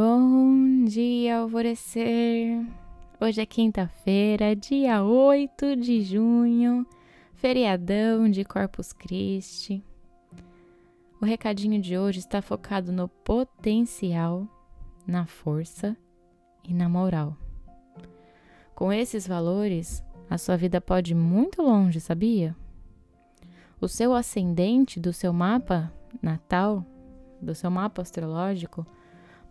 Bom dia, alvorecer! Hoje é quinta-feira, dia 8 de junho, feriadão de Corpus Christi. O recadinho de hoje está focado no potencial, na força e na moral. Com esses valores, a sua vida pode ir muito longe, sabia? O seu ascendente do seu mapa natal, do seu mapa astrológico,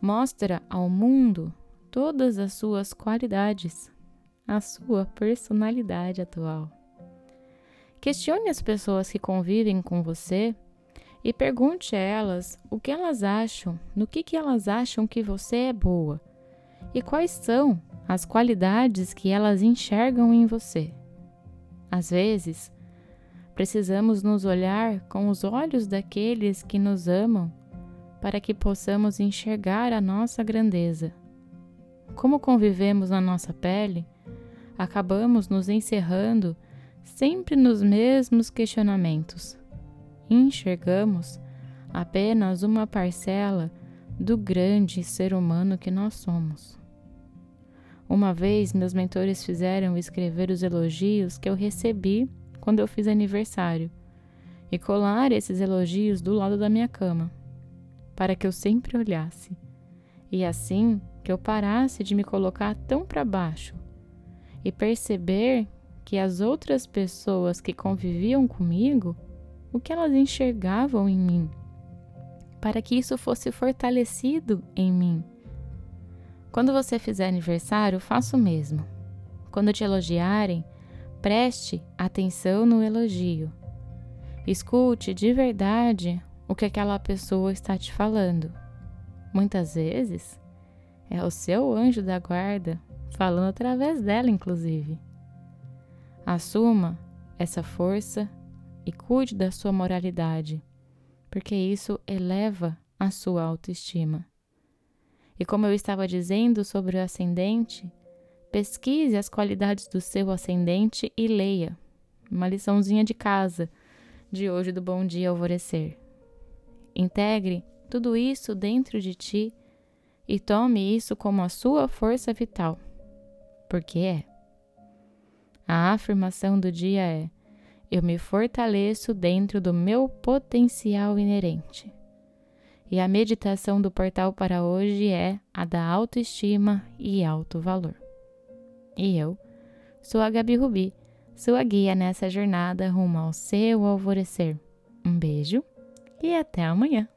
mostra ao mundo todas as suas qualidades, a sua personalidade atual. Questione as pessoas que convivem com você e pergunte a elas o que elas acham, no que, que elas acham que você é boa e quais são as qualidades que elas enxergam em você. Às vezes, precisamos nos olhar com os olhos daqueles que nos amam para que possamos enxergar a nossa grandeza. Como convivemos na nossa pele, acabamos nos encerrando sempre nos mesmos questionamentos. Enxergamos apenas uma parcela do grande ser humano que nós somos. Uma vez, meus mentores fizeram escrever os elogios que eu recebi quando eu fiz aniversário e colar esses elogios do lado da minha cama para que eu sempre olhasse, e assim que eu parasse de me colocar tão para baixo e perceber que as outras pessoas que conviviam comigo, o que elas enxergavam em mim, para que isso fosse fortalecido em mim. Quando você fizer aniversário, faça o mesmo. Quando te elogiarem, preste atenção no elogio. Escute de verdade o que aquela pessoa está te falando. Muitas vezes é o seu anjo da guarda falando através dela, inclusive. Assuma essa força e cuide da sua moralidade, porque isso eleva a sua autoestima. E como eu estava dizendo sobre o ascendente, pesquise as qualidades do seu ascendente e leia. Uma liçãozinha de casa de hoje do Bom Dia Alvorecer. Integre tudo isso dentro de ti e tome isso como a sua força vital, porque é. A afirmação do dia é: eu me fortaleço dentro do meu potencial inerente. E a meditação do portal para hoje é a da autoestima e alto valor. E eu sou a Gabi Rubi, sua guia nessa jornada rumo ao seu alvorecer. Um beijo e até amanhã.